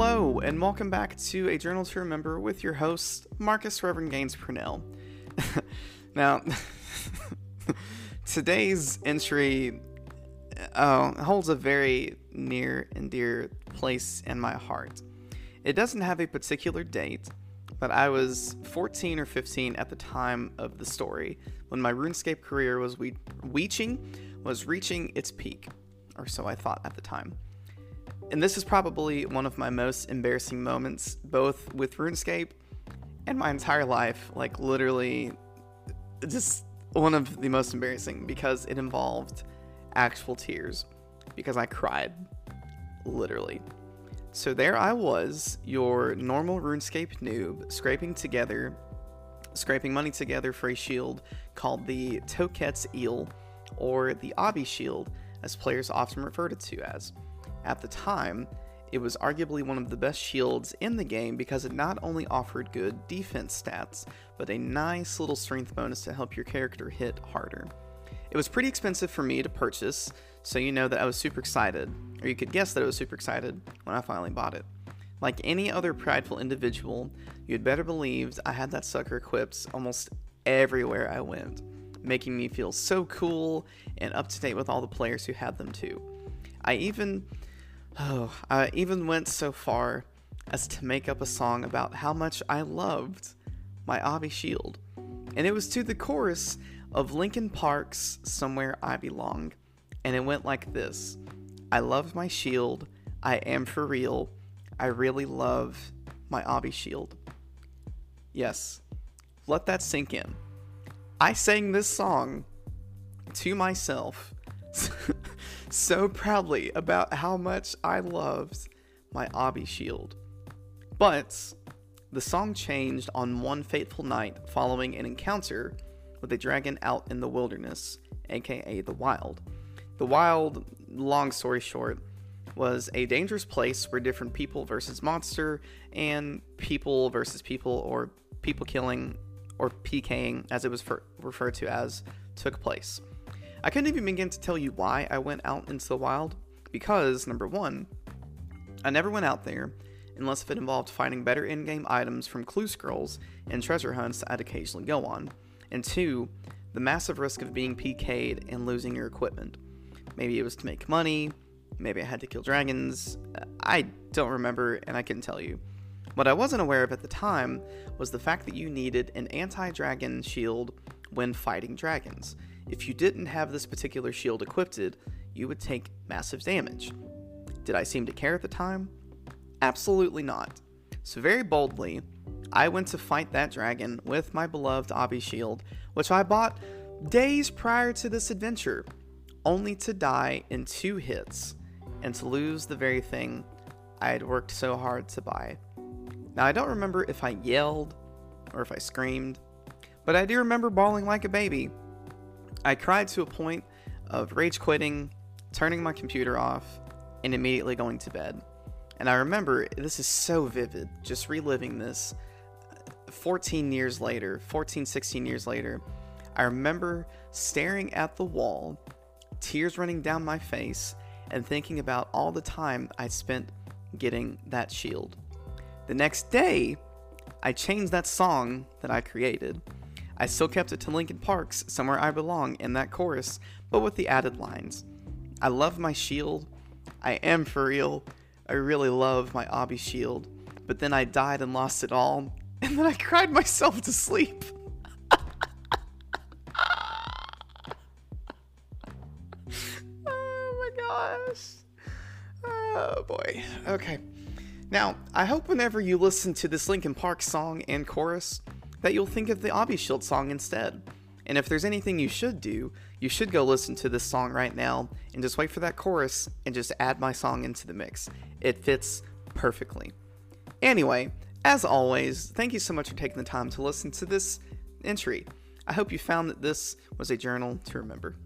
Hello, and welcome back to A Journal to Remember with your host, Marcus Reverend Gaines Purnell. now, today's entry uh, holds a very near and dear place in my heart. It doesn't have a particular date, but I was 14 or 15 at the time of the story when my RuneScape career was we- was reaching its peak, or so I thought at the time. And this is probably one of my most embarrassing moments, both with RuneScape and my entire life. Like, literally, just one of the most embarrassing because it involved actual tears. Because I cried. Literally. So there I was, your normal RuneScape noob, scraping together, scraping money together for a shield called the Toket's Eel, or the Obby Shield, as players often referred it to as. At the time, it was arguably one of the best shields in the game because it not only offered good defense stats, but a nice little strength bonus to help your character hit harder. It was pretty expensive for me to purchase, so you know that I was super excited, or you could guess that I was super excited when I finally bought it. Like any other prideful individual, you'd better believe I had that sucker equipped almost everywhere I went, making me feel so cool and up to date with all the players who had them too. I even Oh, I even went so far as to make up a song about how much I loved my Obby Shield. And it was to the chorus of Linkin Park's Somewhere I Belong. And it went like this I love my shield. I am for real. I really love my Obby Shield. Yes, let that sink in. I sang this song to myself so proudly about how much I loved my Obby shield. But the song changed on one fateful night following an encounter with a dragon out in the wilderness, aka the Wild. The Wild, long story short, was a dangerous place where different people versus monster and people versus people or people killing or PKing, as it was for, referred to as, took place. I couldn't even begin to tell you why I went out into the wild, because, number one, I never went out there unless if it involved finding better in game items from clue scrolls and treasure hunts I'd occasionally go on, and two, the massive risk of being PK'd and losing your equipment. Maybe it was to make money, maybe I had to kill dragons, I don't remember and I can't tell you. What I wasn't aware of at the time was the fact that you needed an anti dragon shield when fighting dragons. If you didn't have this particular shield equipped, you would take massive damage. Did I seem to care at the time? Absolutely not. So, very boldly, I went to fight that dragon with my beloved Obby shield, which I bought days prior to this adventure, only to die in two hits and to lose the very thing I had worked so hard to buy. Now, I don't remember if I yelled or if I screamed, but I do remember bawling like a baby I cried to a point of rage quitting, turning my computer off, and immediately going to bed. And I remember this is so vivid, just reliving this uh, 14 years later, 14, 16 years later. I remember staring at the wall, tears running down my face, and thinking about all the time I spent getting that shield. The next day, I changed that song that I created I still kept it to Linkin Park's Somewhere I Belong in that chorus, but with the added lines. I love my shield. I am for real. I really love my Obby shield. But then I died and lost it all, and then I cried myself to sleep. oh my gosh. Oh boy. Okay. Now, I hope whenever you listen to this Linkin Park song and chorus, that you'll think of the Shield song instead. And if there's anything you should do, you should go listen to this song right now and just wait for that chorus and just add my song into the mix. It fits perfectly. Anyway, as always, thank you so much for taking the time to listen to this entry. I hope you found that this was a journal to remember.